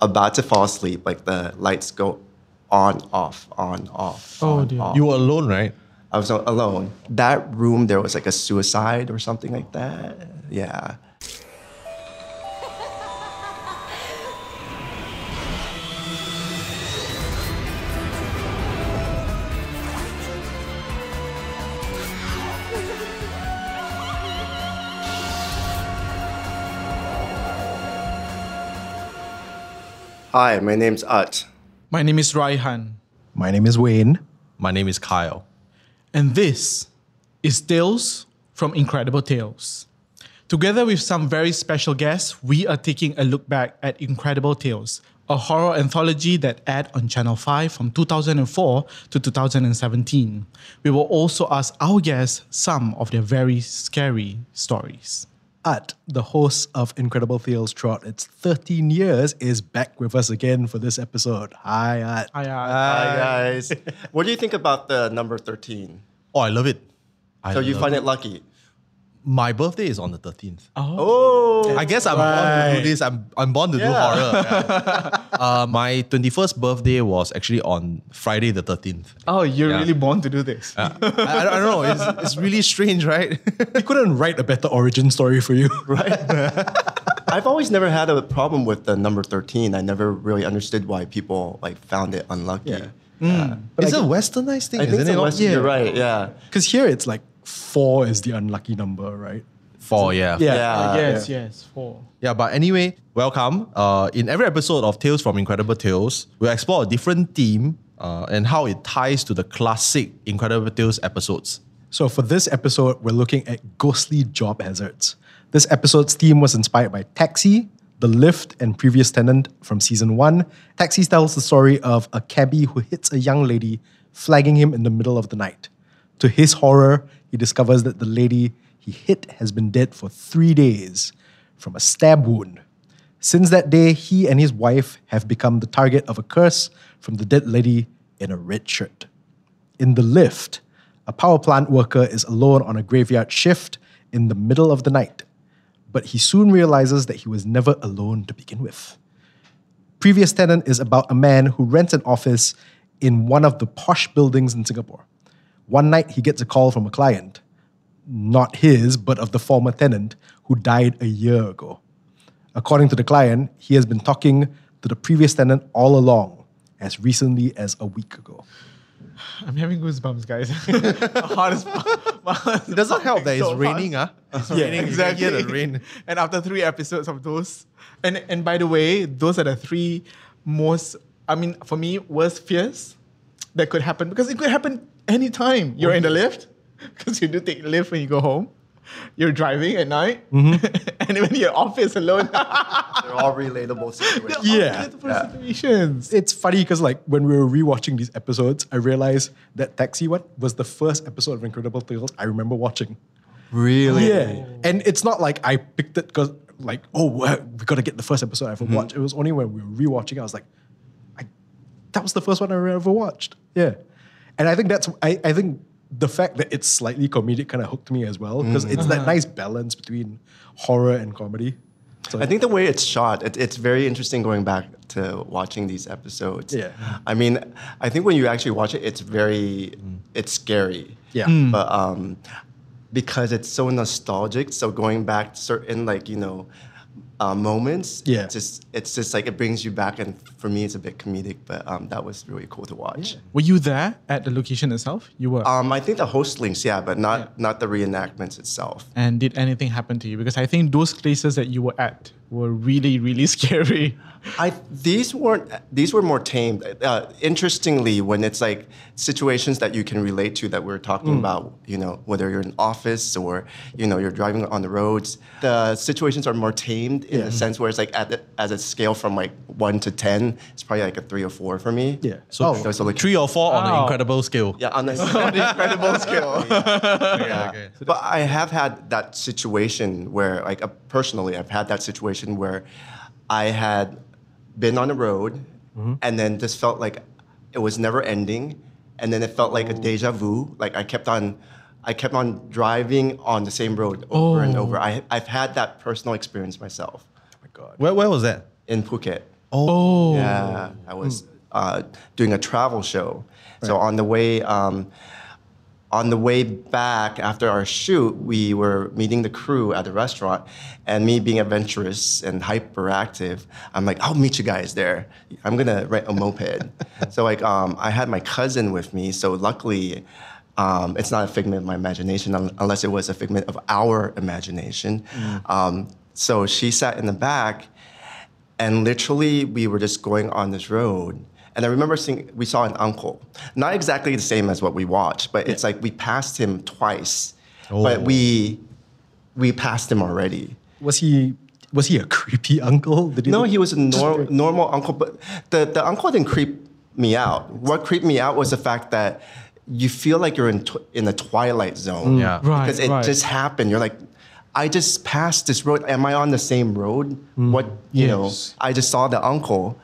about to fall asleep, like the lights go on, off, on, off. Oh, on, dear. off. You were alone, right? I was alone. That room, there was like a suicide or something like that. Yeah. Hi, my name's Utt. My name is Raihan, My name is Wayne. My name is Kyle. and this is Tales from Incredible Tales. Together with some very special guests, we are taking a look back at Incredible Tales, a horror anthology that aired on Channel 5 from 2004 to 2017. We will also ask our guests some of their very scary stories. Utt the host of Incredible Tales throughout its 13 years, is back with us again for this episode. Hi, Utt. Hi, uh, Hi, guys. what do you think about the number 13? Oh, I love it. I So you find it. it lucky? My birthday is on the 13th. Oh, I guess I'm born to do this. I'm, I'm born to do horror. yeah. uh, my 21st birthday was actually on Friday the 13th. oh, you're Yeah. really born to do this. I, I don't I don't know. It's, it's really strange, right? We couldn't write a better origin story for you. Right. I've always never had a problem with the number 13. I never really understood why people like found it unlucky. Yeah. it's a westernized thing, I think isn't so. it? not? Western- You're right. Yeah. Because here it's like four is the unlucky number, right? Four, yeah. Yeah. Yeah. Uh, yes, yes, four. Yeah, but anyway, welcome. Uh, in every episode of Tales from Incredible Tales, we'll explore a different theme uh, and how it ties to the classic Incredible Tales episodes. So for this episode, we're looking at ghostly job hazards. This episode's theme was inspired by Taxi, The Lift, and Previous Tenant from season one. Taxi tells the story of a cabbie who hits a young lady, flagging him in the middle of the night. To his horror, he discovers that the lady he hit has been dead for three days from a stab wound. Since that day, he and his wife have become the target of a curse from the dead lady in a red shirt. In the lift, a power plant worker is alone on a graveyard shift in the middle of the night, but he soon realizes that he was never alone to begin with. Previous Tenant is about a man who rents an office in one of the posh buildings in Singapore. One night, he gets a call from a client, not his, but of the former tenant who died a year ago. According to the client, he has been talking to the previous tenant all along, as recently as a week ago. I'm having goosebumps, guys. my heart is. My heart It doesn't help that it's so raining, fast. huh? It's Yeah, raining. You exactly. can hear the rain. And after three episodes of those, and and by the way, those are the three most. I mean, for me, worst fears that could happen because it could happen anytime. You're in the lift because you do take the lift when you go home. You're driving at night, mm-hmm. and when you're office alone, They're all relatable situations. Yeah. yeah. situations. It's funny because like when we were rewatching these episodes, I realized that Taxi one was the first episode of Incredible Tales I remember watching. Really? Yeah, and it's not like I picked it because like oh well, we gotta get the first episode I ever mm-hmm. watched. It was only when we were rewatching I was like, I that was the first one I ever watched. Yeah, and I think that's I I think the fact that it's slightly comedic kind of hooked me as well because it's that nice balance between horror and comedy. So I think the way it's shot, it, it's very interesting going back to watching these episodes. Yeah. I mean, I think when you actually watch it, it's very, it's scary. Yeah. Mm. But um, because it's so nostalgic, so going back to certain like you know uh, moments, Yeah. it's just it's just like it brings you back, and for me, it's a bit comedic. But um, that was really cool to watch. Were you there at the location itself? You were. Um, I think the host links, yeah, but not not the reenactments itself. and did anything happen to you? Because I think those places that you were at were really, really scary. I these weren't these were more tamed. Uh, interestingly, when it's like situations that you can relate to that we're talking Mm. about, you know, whether you're in office or you know you're driving on the roads, the situations are more tamed in the sense where it's like at the, as a scale from like one to ten, it's probably like a three or four for me. yeah. So, oh. So it's like three or four on an incredible scale. yeah, on the, on the incredible scale. Okay, okay. But I have had that situation where, like, uh, personally, I've had that situation where I had been on the road and then just felt like it was never ending. And then it felt like a deja vu. Like I kept on, I kept on driving on the same road over and over. I, I've had that personal experience myself Oh my god. Where, where was that? in Phuket. Oh. Yeah, I was uh, doing a travel show. So on the way, um, on the way back after our shoot, we were meeting the crew at the restaurant, and me being adventurous and hyperactive, I'm like, I'll meet you guys there. I'm gonna rent a moped. so like, um, I had my cousin with me. So luckily. Um, it's not a figment of my imagination unless it was a figment of our imagination. Um, so she sat in the back, and literally, we were just going on this road. And I remember seeing, we saw an uncle. Not exactly the same as what we watched, but it's like we passed him twice. Oh. But Oh. we, we passed him already. Was he was he a creepy uncle? Did he No, look- he was a nor- very- normal uncle, but the, the uncle didn't creep me out. What creeped me out was the fact that you feel like you're in, tw- in a twilight zone. Mm. Yeah. Right, Because it right. just happened. You're like, I just passed this road. Am I on the same road? Mm. What, you know, I just saw the uncle.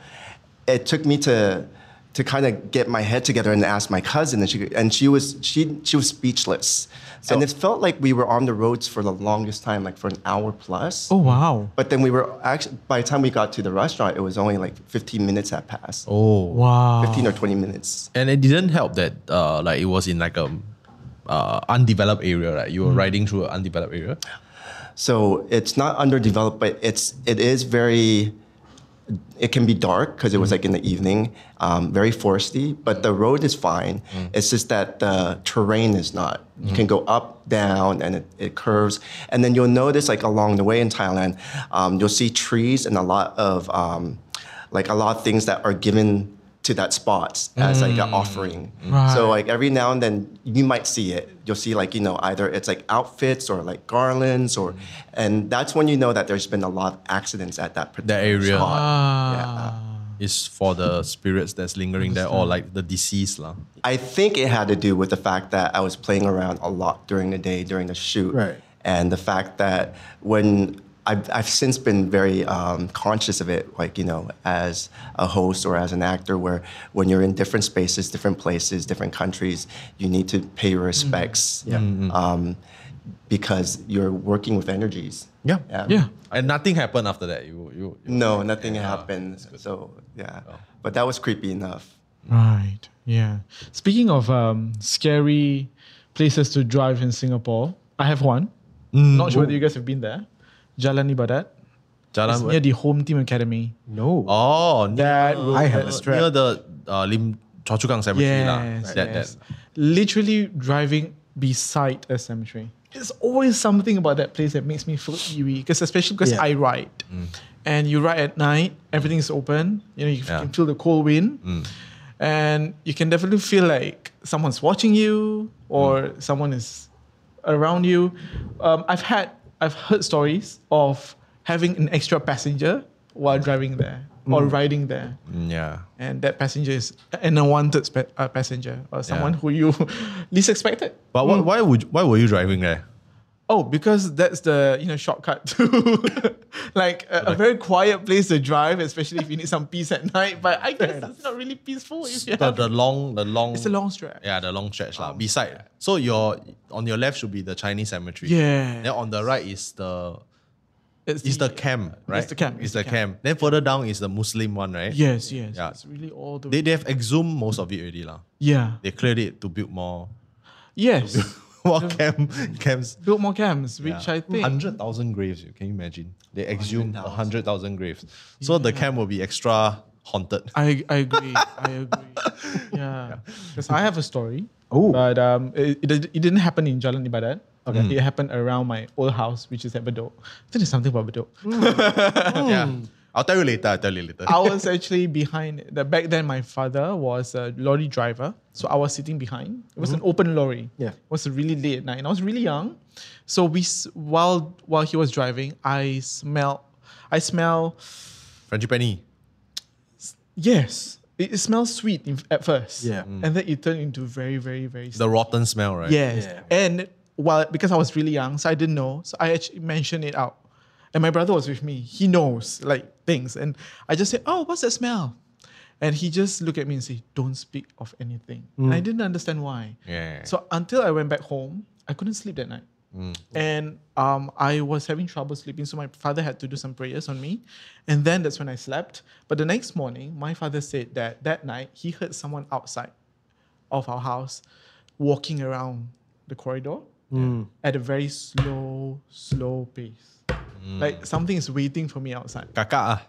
It took me to to kind of get my head together and ask my cousin, and she and she was she she was speechless. and it felt like we were on the roads for the longest time, like for an hour plus. Oh wow. But then we were actually, by the time we got to the restaurant, it was only like 15 minutes had passed. Oh. Wow. 15 or 20 minutes. And it didn't help that uh, like it was in like a uh, undeveloped area, right? You were riding through an undeveloped area. So it's not underdeveloped, but it's, it is very, it can be dark because it was like in the evening, um, very foresty, but the road is fine. It's just that the terrain is not. You can go up, down, and it, it curves. And then you'll notice like along the way in Thailand, um, you'll see trees and a lot of, um, like a lot of things that are given to that spot as like an offering. Right. So like every now and then you might see it. You'll see like you know either it's like outfits or like garlands or, and that's when you know that there's been a lot of accidents at that particular area. spot. Ah. It's for the spirits that's lingering there or like the deceased. lah. I think it had to do with the fact that I was playing around a lot during the day during the shoot, Right. and the fact that when I've, I've since been very um, conscious of it, like you know, as a host or as an actor, where when you're in different spaces, different places, different countries, you need to pay your respects, Yeah. um, because you're working with energies. Yeah. Yeah. And nothing happened after that. You, you, you No, nothing Yeah, happened. that's. So yeah, but that was creepy enough. Right. Yeah. Speaking of um, scary places to drive in Singapore, I have one. Not sure whether you guys have been there. Jalan Ibadat. Jalan It's near the Home Team Academy. No. Oh, near, That road I has haven't. strap. near the uh, Lim Choa Chu Kang Cemetery. lah. Yes, That, yes. that. Literally driving beside a cemetery. There's always something about that place that makes me feel eerie. Because especially because Yeah. I ride, and you ride at night, everything's open. You know, you Yeah. can feel the cold wind, and you can definitely feel like someone's watching you or someone is around you. Um, I've had, I've heard stories of having an extra passenger while driving there or riding there Mm, Yeah. and that passenger is an unwanted spe- uh, passenger or someone who you least expected. But why, why would why were you driving there? Oh, because that's the you know shortcut to like a, a very quiet place to drive, especially if you need some peace at night. But I guess it's not really peaceful if you The, have. the long the long It's a long stretch. Yeah, the long stretch lah. Beside, so your on your left should be the Chinese cemetery. Yeah. Then on the right is the It's is the camp, right? It's the camp, It's it's the the camp. Then further down is the Muslim one, right? Yes, yes. Yeah. It's really all the They, they have exhumed most of it already lah. yeah. They cleared it to build more Yes. more camp camps. Built more camps, which I think hundred thousand graves. You can you imagine? They exhumed a hundred thousand graves. So the camp will be extra haunted. I, I agree. I agree. Yeah. Because I have a story. Oh. But um, it, it, did- it didn't happen in Jalan Ibadat. Okay. It happened around my old house, which is at Bedok. I think there's something about Bedok. Yeah, I'll tell you later. I'll tell you later. I was actually behind. The, back then, my father was a lorry driver. So I was sitting behind. It was an mm-hmm. open lorry. Yeah. It was really late at night. And I was really young. So we while while he was driving, I smell I smell frangipani. yes. It, it smells sweet in, at first. Yeah. And then it turned into very, very, very The rotten smell, right? Yes. Yeah. And while because I was really young, so I didn't know. So I actually mentioned it out. And my brother was with me. He knows like things. And I just said, Oh, what's that smell? And he just looked at me and said, Don't speak of anything. And I mm. didn't understand why. Yeah. So until I went back home, I couldn't sleep that night. Mm. And um, I was having trouble sleeping, so my father had to do some prayers on me. And then that's when I slept. But the next morning, my father said that that night he heard someone outside of our house walking around the corridor mm. at a very slow, slow pace. Like something is waiting for me outside. Kakak ah,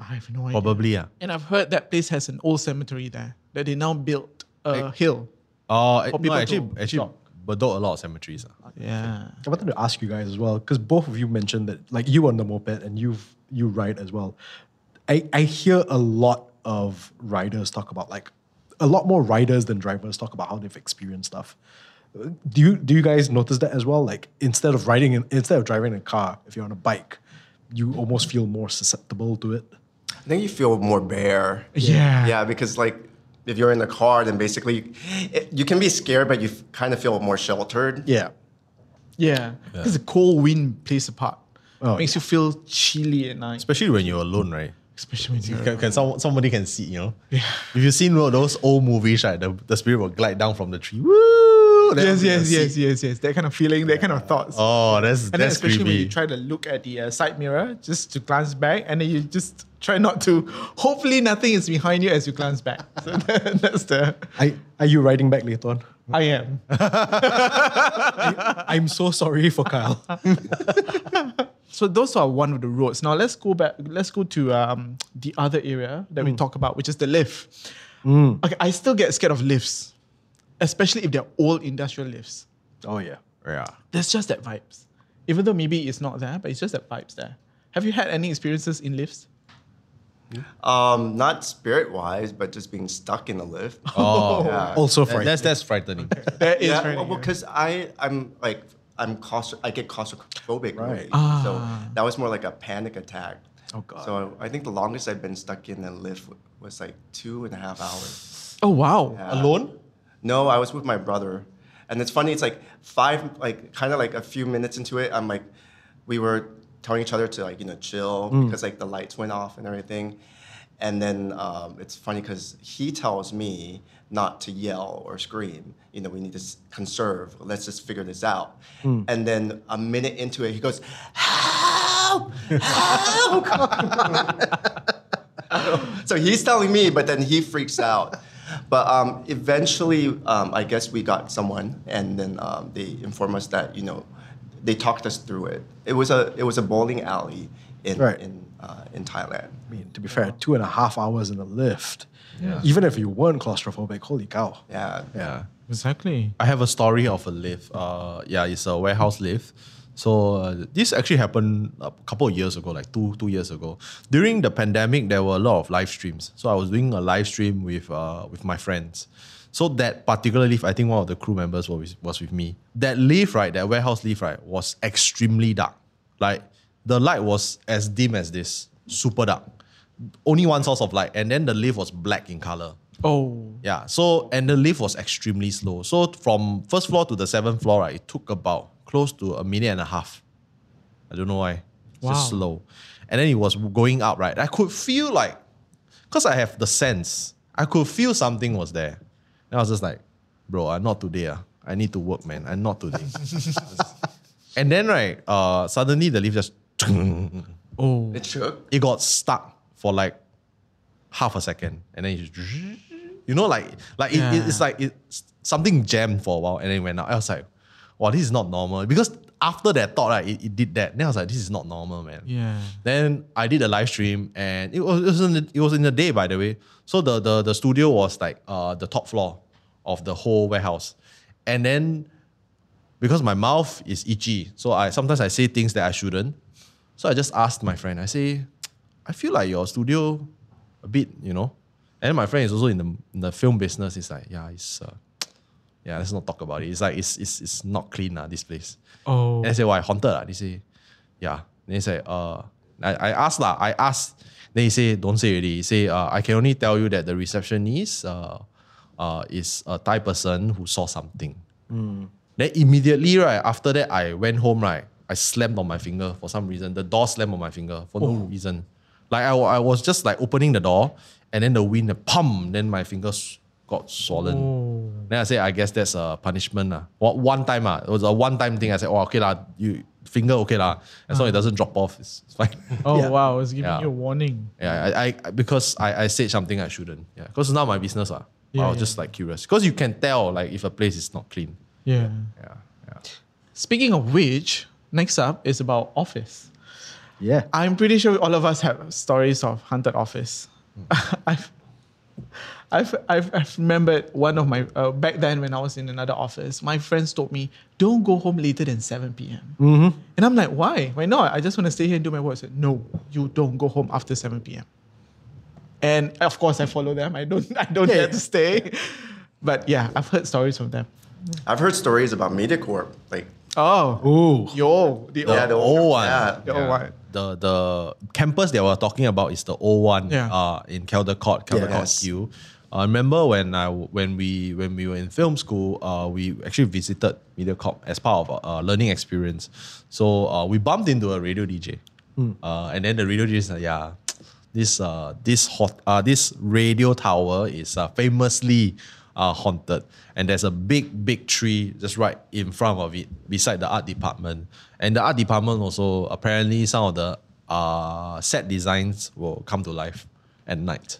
I have no idea. probably ah. And I've heard that place has an old cemetery there that they now built a hill. Oh, For no, actually, actually, stop. Bedok a lot of cemeteries. ah. Yeah. I wanted to ask you guys as well because both of you mentioned that, like you on the moped and you've you ride as well. I I hear a lot of riders talk about like a lot more riders than drivers talk about how they've experienced stuff. Do you do you guys notice that as well? Like instead of riding in, instead of driving in a car, if you're on a bike, you almost feel more susceptible to it. I think you feel more bare. Yeah. Yeah, because like if you're in the car, then basically it, you can be scared, but you f- kind of feel more sheltered. Yeah. Yeah. Because the cold wind plays a part. Oh, Makes you feel chilly at night. Especially when you're alone, right? Especially when you're Can, can some, somebody can see, you know? Yeah. If you've seen those old movies, right, the, the spirit will glide down from the tree. Woo! Then Yes, yes, yes, yes, yes. That kind of feeling, that kind of thoughts. Oh, that's and then that's especially when you try to look at the uh, side mirror just to glance back, and then you just try not to. Hopefully, nothing is behind you as you glance back. So that, that's the. I, are you riding back later on? I am. I'm so sorry for Kyle. So those are one of the roads. Now let's go back. Let's go to um, the other area that we talk about, which is the lift. Okay, I still get scared of lifts, especially if they're old industrial lifts. oh yeah. yeah. There's just that vibes, even though maybe it's not there, but it's just that vibes there. Have you had any experiences in lifts? Um, not spirit wise, but just being stuck in a lift. Oh, Yeah. Also frightening. that's that's frightening. That is yeah, very well, because I I'm like I'm claustro- I get claustrophobic. Right. Really. So that was more like a panic attack. Oh, God. So I think the longest I've been stuck in a lift was like two and a half hours. Oh wow. Yeah. Alone? No, I was with my brother. And it's funny, it's like five, like kind of like a few minutes into it, I'm like, we were telling each other to like, you know, chill because like the lights went off and everything. And then um, it's funny because he tells me not to yell or scream. You know, we need to conserve. Let's just figure this out. And then a minute into it, he goes, help, help. so he's telling me, but then he freaks out. But um, eventually, um, I guess we got someone, and then um, they informed us that you know they talked us through it. It was a it was a bowling alley in Right. in uh, in Thailand. I mean, to be fair, two and a half hours in a lift. Yeah. Even if you weren't claustrophobic, holy cow. Yeah, Yeah. Exactly. I have a story of a lift. Uh, yeah, it's a warehouse lift. So uh, this actually happened a couple of years ago, like two two years ago. During the pandemic, there were a lot of live streams. So I was doing a live stream with uh, with my friends. So that particular lift, I think one of the crew members was with, was with me. That lift, right, that warehouse lift, right, was extremely dark. Like the light was as dim as this, super dark. Only one source of light, and then the lift was black in color. Oh. Yeah. So and the lift was extremely slow. So from first floor to the seventh floor, right, it took about close to a minute and a half. I don't know why. It's just slow. And then it was going up, right? I could feel like, because I have the sense, I could feel something was there. And I was just like, bro, I'm not today. ah. I need to work, man. I'm not today. and then, right, uh, suddenly the lift just Oh. it shook. it got stuck for like half a second and then you just, you know like like it, it- it's like it's something jammed for a while and then it went out. I was like, wow, this is not normal. Because after that thought, right, it, it did that. Then I was like, this is not normal, man. Yeah. Then I did a live stream and it was, it was, in, the, it was in the day, by the way. So the, the, the studio was like uh, the top floor of the whole warehouse. And then because my mouth is itchy, so I sometimes I say things that I shouldn't. So I just asked my friend, I say, I feel like your studio a bit, you know. And my friend is also in the, in the film business. He's like, yeah, it's uh, yeah, let's not talk about it. It's like it's it's, it's not clean, uh, this place. Oh. And I say, why haunted? Uh? They say, yeah. Then he say, uh, I, I asked lah, I asked. Then he say, don't say already. He say, uh, I can only tell you that the receptionist uh, uh, is a Thai person who saw something. Then immediately, right, after that, I went home, right, I slammed on my finger for some reason. The door slammed on my finger for no reason. Like I, I was just like opening the door and then the wind, pum, then my fingers got swollen. Then I said, I guess that's a punishment. lah. One, one time, ah, it was a one time thing. I said, oh, okay, lah, you finger, okay, lah. As long as it doesn't drop off, it's, it's fine. Oh Yeah. wow, it's giving Yeah. you a warning. yeah, I, I because I, I said something I shouldn't. Yeah, because it's not my business. lah. Yeah, I was yeah. just like curious. Because you can tell like if a place is not clean. Yeah. Yeah, yeah. Speaking of which, next up is about office. Yeah. I'm pretty sure all of us have stories of haunted office. I've, I've, I've, I've remembered one of my, uh, back then when I was in another office, my friends told me, don't go home later than 7 p.m. And I'm like, why? Why not? I just want to stay here and do my work. I said, no, you don't go home after 7 p.m. And of course, I follow them. I don't, I don't Yeah, dare to stay. But yeah, I've heard stories from them. I've heard stories about MediaCorp, like Oh, Ooh. yo, the Yeah, old, the old one. Yeah. the old one. The the campus they were talking about is the old one Yeah. uh, in Caldecott, Caldecott Yes. Q. I remember when I when we when we were in film school, uh, we actually visited MediaCorp as part of a uh, learning experience. So uh, we bumped into a radio DJ, uh, and then the radio DJ said, "Yeah, this uh this hot uh this radio tower is uh, famously uh, haunted. And there's a big big tree just right in front of it beside the art department. And the art department also apparently some of the uh set designs will come to life at night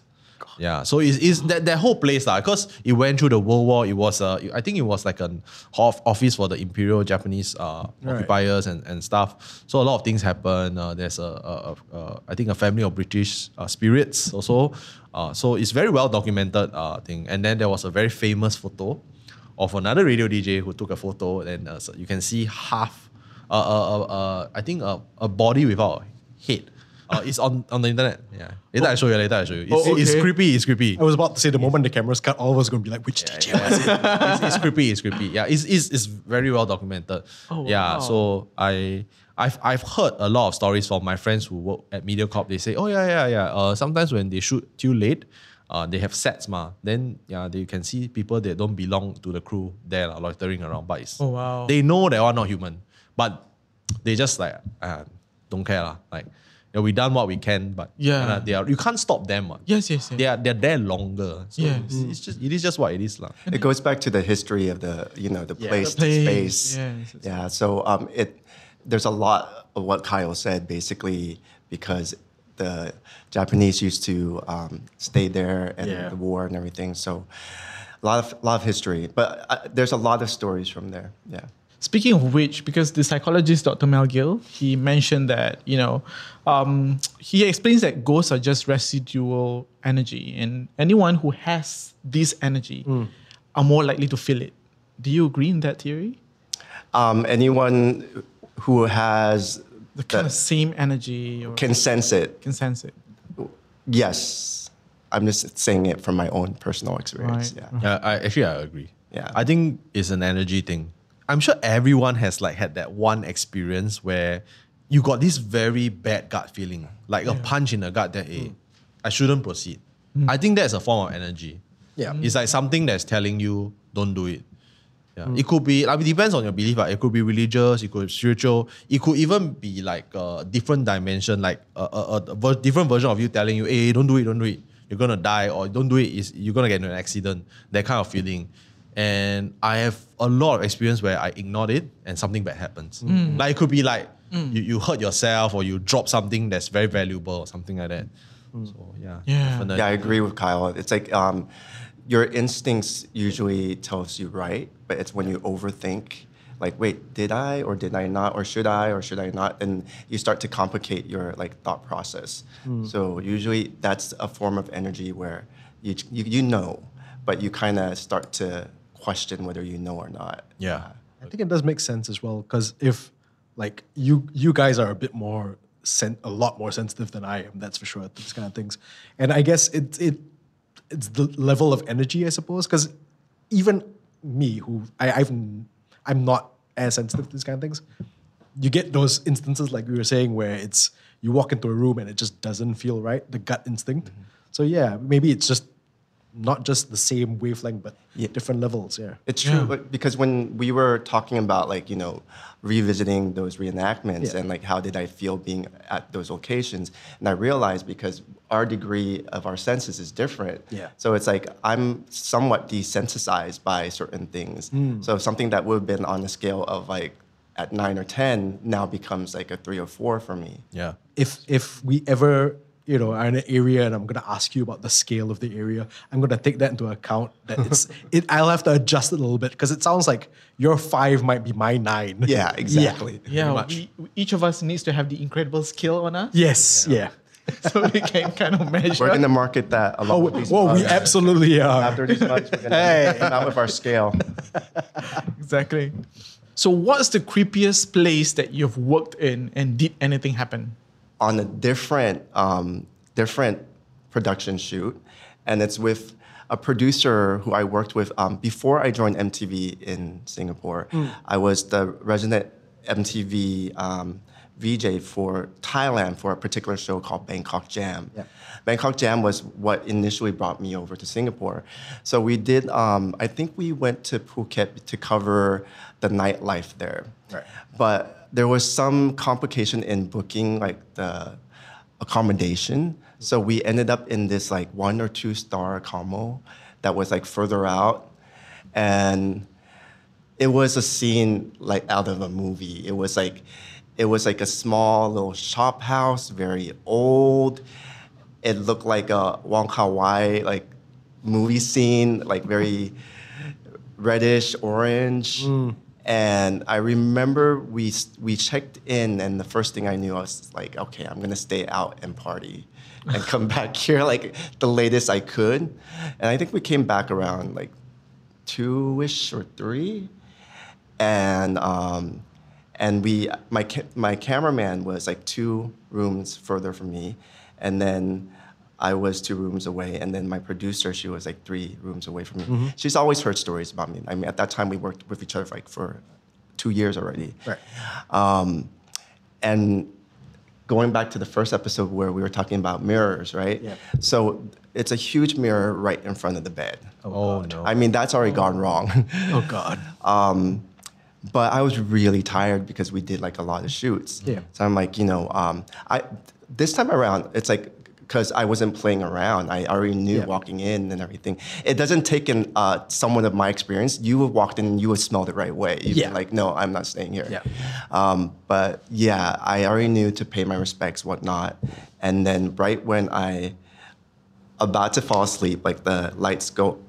yeah so it's, it's that, that whole place lah because it went through the world war it was uh, i think it was like an off- office for the imperial japanese uh, occupiers and, and stuff so a lot of things happen uh, there's a, a, a, a i think a family of british uh, spirits also. Uh, so it's very well documented uh, thing. And then there was a very famous photo of another radio dj who took a photo and uh, so you can see half uh, uh, uh, uh, i think a, a body without a head uh, it's on, on the internet. Yeah. Later I show you. Later I show you. It's, Oh, it's creepy. It's creepy. I was about to say the moment the cameras cut, all of us are going to be like, which DJ was it? it's, it's creepy. It's creepy. Yeah, it's, it's, it's very well documented. Oh, yeah. wow. So I I've I've heard a lot of stories from my friends who work at MediaCorp. They say, oh yeah yeah yeah. Uh, sometimes when they shoot too late, uh, they have sets ma. Then yeah, they can see people that don't belong to the crew there lah, loitering around. But it's, Oh, wow. they know they are not human, but they just like uh, don't care lah. Like. Yeah, we done what we can, but Yeah. uh, they are, you can't stop them. what. Yes, yes, yes. They are they're there longer. So Yes. it's, it's just it is just what it is lah. It goes back to the history of the you know the place, The the place, space. yes, Yeah. So um, it there's a lot of what Kyle said basically because the Japanese used to um, stay there and Yeah. the war and everything. So a lot of lot of history, but uh, there's a lot of stories from there. Yeah. Speaking of which, because the psychologist Dr. Mel Gill, he mentioned that you know, um, he explains that ghosts are just residual energy, and anyone who has this energy are more likely to feel it. Do you agree in that theory? Um, anyone who has The kind of same energy or can sense it. can sense it. Yes. I'm just saying it from my own personal experience. Right. Yeah. Yeah, I actually I agree. Yeah. I think it's an energy thing. I'm sure everyone has like had that one experience where you got this very bad gut feeling, like a punch in the gut that hey, hmm. I shouldn't proceed. Hmm. I think that's a form of energy. Yeah. It's like something that's telling you don't do it. Yeah. Hmm. It could be like it depends on your belief. But it could be religious, it could be spiritual, it could even be like a different dimension, like a, a, a ver- different version of you telling you, hey, don't do it, don't do it. You're gonna die, or don't do it, is you're gonna get into an accident. That kind of feeling. And I have a lot of experience where I ignored it and something bad happens. Mm. Mm. Like it could be like mm. you, you hurt yourself or you drop something that's very valuable or something like that. So yeah. Yeah. definitely. Yeah, I agree with Kyle. It's like um, your instincts usually tells you right, but it's when you overthink, like, wait, did I or did I not, or should I or should I not, and you start to complicate your like thought process. So usually that's a form of energy where you you, you know, but you kind of start to question whether you know or not. Yeah. Uh, I think it does make sense as well because if like you you guys are a bit more sen- a lot more sensitive than I am, that's for sure. These kind of things, and I guess it it it's the level of energy, I suppose, because even me, who I, I've I'm not as sensitive to these kind of things, you get those instances like we were saying where it's you walk into a room and it just doesn't feel right, the gut instinct. Mm-hmm. So yeah, maybe it's just not just the same wavelength, but different levels. Yeah. It's true but because when we were talking about like you know revisiting those reenactments Yeah. and like how did I feel being at those locations, and I realized because our degree of our senses is different. Yeah. So it's like I'm somewhat desensitized by certain things. Hmm. So something that would have been on a scale of like at nine or ten now becomes like a three or four for me. Yeah. if if we ever you know are in an area and I'm gonna ask you about the scale of the area, I'm gonna take that into account. That it's it. I'll have to adjust it a little bit because it sounds like your five might be my nine. Yeah, exactly. Yeah, much. we, each of us needs to have the incredible skill on us, Yes. Yeah. so we can kind of measure. We're gonna market that along Oh, with these well, we absolutely are. After these months, we're gonna come out with our scale. exactly. So, what's the creepiest place that you've worked in, and did anything happen? On a different um, different production shoot, and it's with a producer who I worked with um, before I joined MTV in Singapore. I was the resident MTV um, VJ for Thailand for a particular show called Bangkok Jam. Yeah. Bangkok Jam was what initially brought me over to Singapore. So we did. Um, I think we went to Phuket to cover the nightlife there. Right. But there was some complication in booking like the accommodation. So we ended up in this like one or two star accommodation that was like further out. And it was a scene like out of a movie. It was like it was like a small little shop house, very old. It looked like a Wong Kar Wai like movie scene, like very reddish orange. Mm. And I remember we we checked in, and the first thing I knew, I was like, okay, I'm gonna stay out and party, and come back here like the latest I could. And I think we came back around like two-ish or three, and um, and we my my cameraman was like two rooms further from me, and then I was two rooms away, and then my producer she was like three rooms away from me. She's always heard stories about me. I mean, at that time we worked with each other like for two years already. Right. Um, and going back to the first episode where we were talking about mirrors, right? Yeah. So it's a huge mirror right in front of the bed. Oh, no. I mean, that's already gone wrong. Oh God. Um, but I was really tired because we did like a lot of shoots. Yeah. So I'm like, you know, um, I this time around it's like because I wasn't playing around. I already knew Yeah. walking in and everything. It doesn't take in uh, someone of my experience. You would walked in and you would smell the right way. You'd Yeah. be like, no, I'm not staying here. Yeah. Um, but yeah, I already knew to pay my respects, whatnot. And then right when I about to fall asleep, like the lights go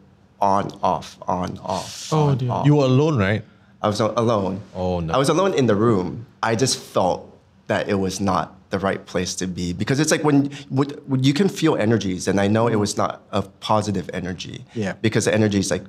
on, off, on, off. Oh, on, dear. off. You were alone, right? I was alone. Oh, no. I was alone in the room. I just felt that it was not the right place to be because it's like when, when you can feel energies, and I know it was not a positive energy. Yeah. Because the energy is like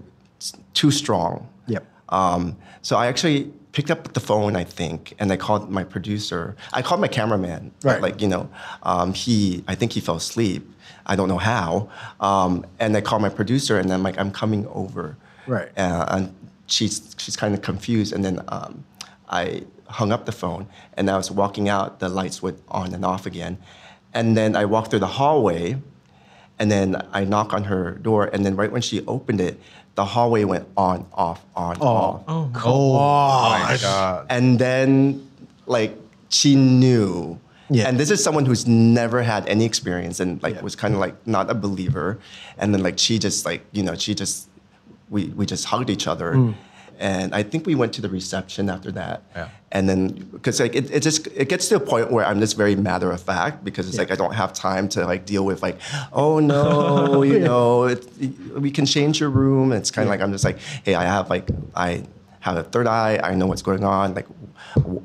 too strong. Yep. Um, so I actually picked up the phone, I think, and I called my producer. I called my cameraman. Right. Like you know, um, he I think he fell asleep. I don't know how. Um, and I called my producer, and I'm like, I'm coming over. Right. Uh, and she's she's kind of confused, and then um, I hung up the phone, and I was walking out. The lights went on and off again, and then I walked through the hallway, and then I knock on her door, and then right when she opened it, the hallway went on, off, on, off. Oh, Oh, my God. And then, like, she knew. Yeah. And this is someone who's never had any experience and, like, Yeah. was kind of like not a believer. And then, like, she just, like, you know, she just, we, we just hugged each other. Mm. And I think we went to the reception after that. Yeah. And then, because like it, it just it gets to a point where I'm just very matter of fact because it's Yeah. like I don't have time to like deal with like, oh no, you know, it, we can change your room. It's kind of like I'm just like, hey, I have like I have a third eye. I know what's going on. Like,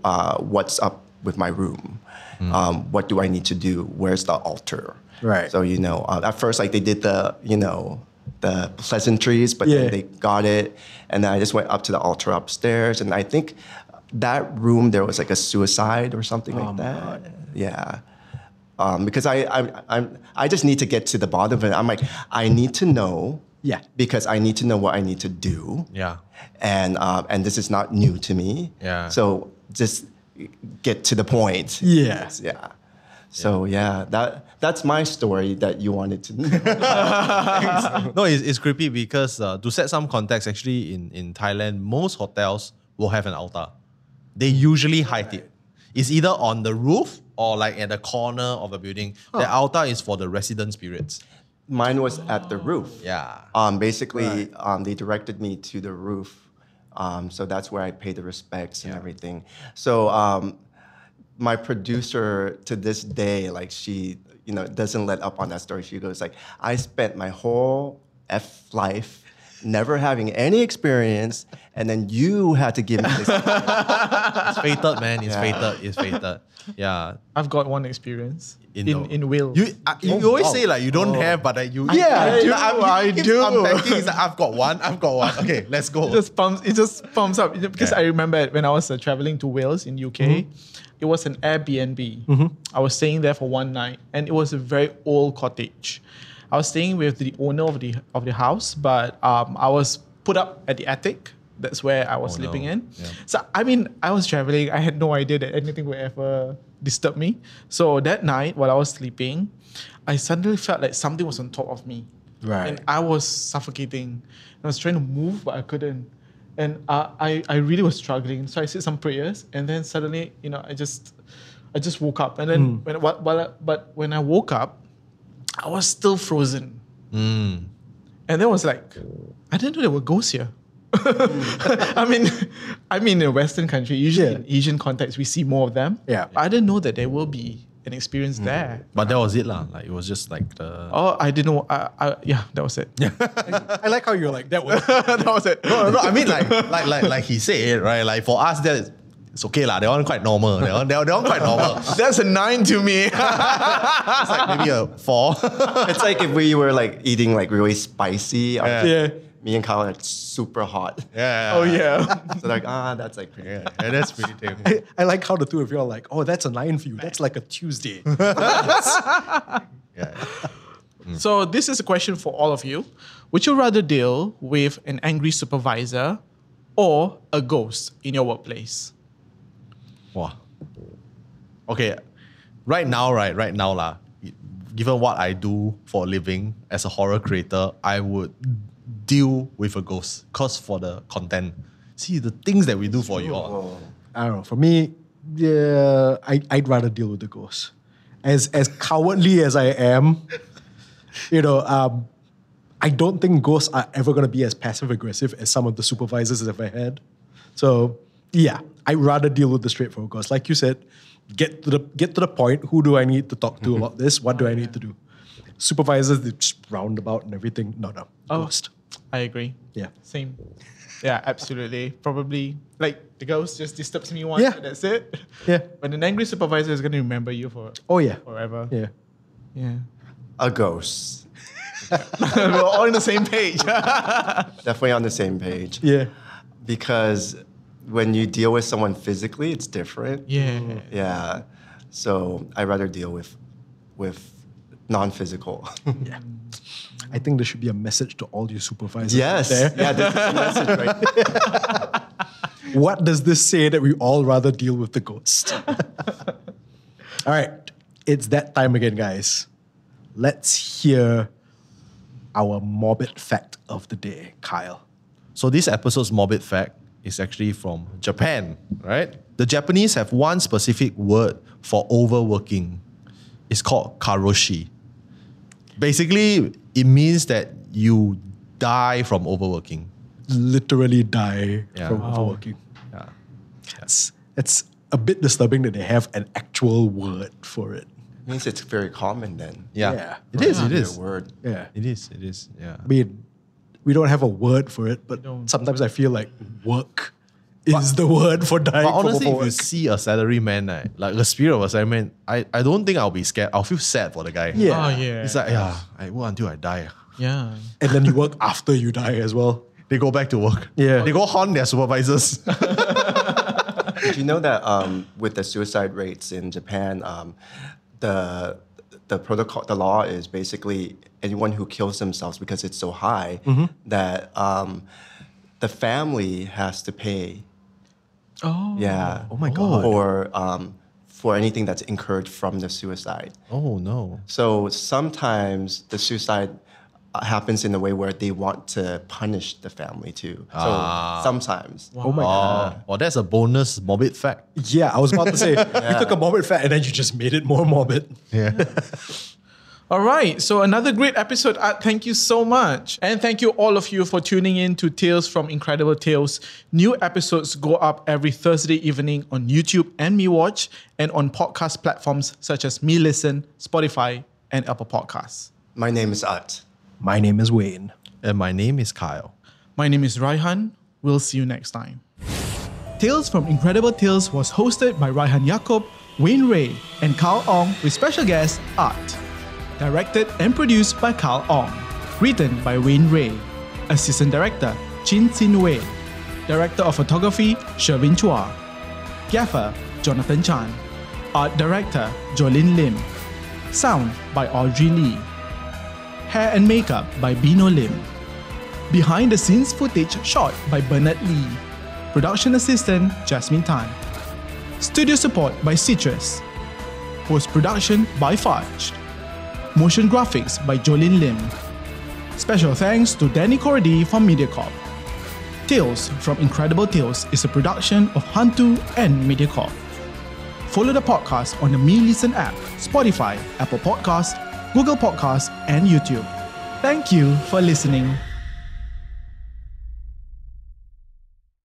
uh, what's up with my room? Um, what do I need to do? Where's the altar? Right. So you know, uh, at first like they did the you know the pleasantries, but Yeah. then they got it, and then I just went up to the altar upstairs, and I think that room there was like a suicide or something Oh like that. God. Yeah. Um, because I, I, I'm, I just need to get to the bottom of it. I'm like, I need to know. Yeah. Because I need to know what I need to do. Yeah. And, um, and this is not new to me. Yeah. So just get to the point. Yeah. Yeah. So yeah, that that's my story that you wanted to know. no, it's, it's creepy because uh, to set some context, actually in, in Thailand, most hotels will have an altar. They usually hide it. It's either on the roof or like at the corner of a building. The altar is for the resident spirits. Mine was at the roof. Yeah. Um, basically, um, they directed me to the roof. Um, so that's where I pay the respects and Yeah. everything. So um, my producer to this day, like she, you know, doesn't let up on that story. She goes like, I spent my whole F life never having any experience, and then you had to give me this. It's fated, man. It's Yeah. fated. It's fated. Yeah. I've got one experience in the- in, Wales. You, uh, you, you always say like you don't have, but uh, you. Yeah, I do, I'm- I you keep do. unpacking. It's like, I've got one. I've got one. Okay, let's go. it just pumps it just pumps up because Yeah. I remember when I was uh, traveling to Wales in UK it was an Airbnb I was staying there for one night and it was a very old cottage I was staying with the owner of the of the house but um, I was put up at the attic that's where I was Oh, sleeping no. in Yeah. so I mean I was traveling I had no idea that anything would ever disturb me so that night while I was sleeping I suddenly felt like something was on top of me Right. and I was suffocating. I was trying to move, but I couldn't. And uh, I, I really was struggling. So I said some prayers, and then suddenly, you know, I just, I just woke up. And then, when, what, while I- but when I woke up, I was still frozen. Mm. And then was like, I didn't know there were ghosts here. I mean, I mean, in a Western country, usually Yeah. in Asian context, we see more of them. Yeah. But I didn't know that there will be an experience mm. there. But that was it, lah. Like it was just like the. Oh, I didn't know. I, I, yeah, that was it. I like how you're like that was that was it. No, no, no. I mean, like, like, like, like he said, right? Like for us, that is, it's okay, lah. That one quite normal. That one, that, that one quite normal. That's a nine to me. It's like maybe a four. it's like if we were like eating like really spicy. Yeah. yeah. Me and Kyle are like super hot. yeah. Oh yeah. So like, ah, that's like pretty. Yeah, yeah, that's pretty tame. I, I like how the two of you are like, oh, that's a nine for you. That's like a Tuesday. Yeah. so this is a question for all of you. Would you rather deal with an angry supervisor or a ghost in your workplace? Wow. Okay, right now, right, right now, lah. Given what I do for a living as a horror creator, I would deal with a ghost. Cause for the content, see the things that we do for you all. I don't know. For me, yeah, I, I'd rather deal with the ghost. As as cowardly as I am, you know, um, I don't think ghosts are ever going to be as passive aggressive as some of the supervisors that I've had. So yeah, I'd rather deal with the straightforward ghost. Like you said, get to the get to the point. Who do I need to talk to about this? What do I need to do? Supervisors, they just roundabout and everything. No, no, Oh. ghost. I agree. Yeah. Same. Yeah, absolutely. Probably like the ghost just disturbs me once. Yeah. and that's it. Yeah. But an angry supervisor is gonna remember you for Oh yeah. forever. Yeah. Yeah. A ghost. We're all on the same page. Definitely on the same page. Yeah. Because when you deal with someone physically, it's different. yeah. Yeah. So I rather deal with with non-physical. Yeah. Mm. I think there should be a message to all your supervisors. yes. There. Yeah, this is the message right. What does this say that we all rather deal with the ghost? all right. It's that time again, guys. Let's hear our morbid fact of the day, Kyle. So this episode's morbid fact is actually from Japan, right? The Japanese have one specific word for overworking. It's called karoshi. Basically, it means that you die from overworking. Literally die Yeah. from Wow. overworking. Yeah. It's, it's a bit disturbing that they have an actual word for it. means it's very common then. Yeah. Yeah. It is, it Their is. word. Yeah. It is, it is. Yeah. I mean, we don't have a word for it, but sometimes I feel like work is the word for dying But from honestly, if you see a salary man, right, like the spirit of a salary man, I, I don't think I'll be scared. I'll feel sad for the guy. Yeah. Oh yeah. It's like, yeah, I work until I die. yeah. and then you work after you die as well. They go back to work. Yeah. They go haunt their supervisors. Did you know that um, with the suicide rates in Japan, um, the the protocol, the law is basically anyone who kills themselves because it's so high that um, the family has to pay. Oh. Yeah. Oh my God. For um, for anything that's incurred from the suicide. Oh no. So sometimes the suicide uh, happens in a way where they want to punish the family too. So sometimes. Oh my god. Oh, well, that's a bonus morbid fact. Yeah, I was about to say you took a morbid fact and then you just made it more morbid. Yeah. All right, so another great episode. Utt. Thank you so much. And thank you all of you for tuning in to Tales from Incredible Tales. New episodes go up every Thursday evening on YouTube and MeWatch and on podcast platforms such as Me Listen, Spotify, and Apple Podcasts. My name is Utt. My name is Wayne. and my name is Kyle. My name is Raihan. We'll see you next time. Tales from Incredible Tales was hosted by Raihan Yacob, Wayne Rée, and Kyle Ong with special guest Utt. Directed and produced by Kyle Ong. Written by Wayne Rée. Assistant Director Chin Qin Wei. Director of Photography Chervin Chua. Gaffer Jonathan Chan. Art Director Joline Lim. Sound by Audrey Lee. Hair and makeup by Beno Lim. Behind the scenes footage shot by Bernard Lee. Production assistant Jasmine Tan. Studio support by CITROUS. Post production by Fudge. Motion graphics by Joline Lim. Special thanks to Danny Cordy from MediaCorp. Tales from Incredible Tales is a production of Hantu and MediaCorp. Follow the podcast on the meLISTEN app, Spotify, Apple Podcasts, Google Podcasts, and YouTube. Thank you for listening.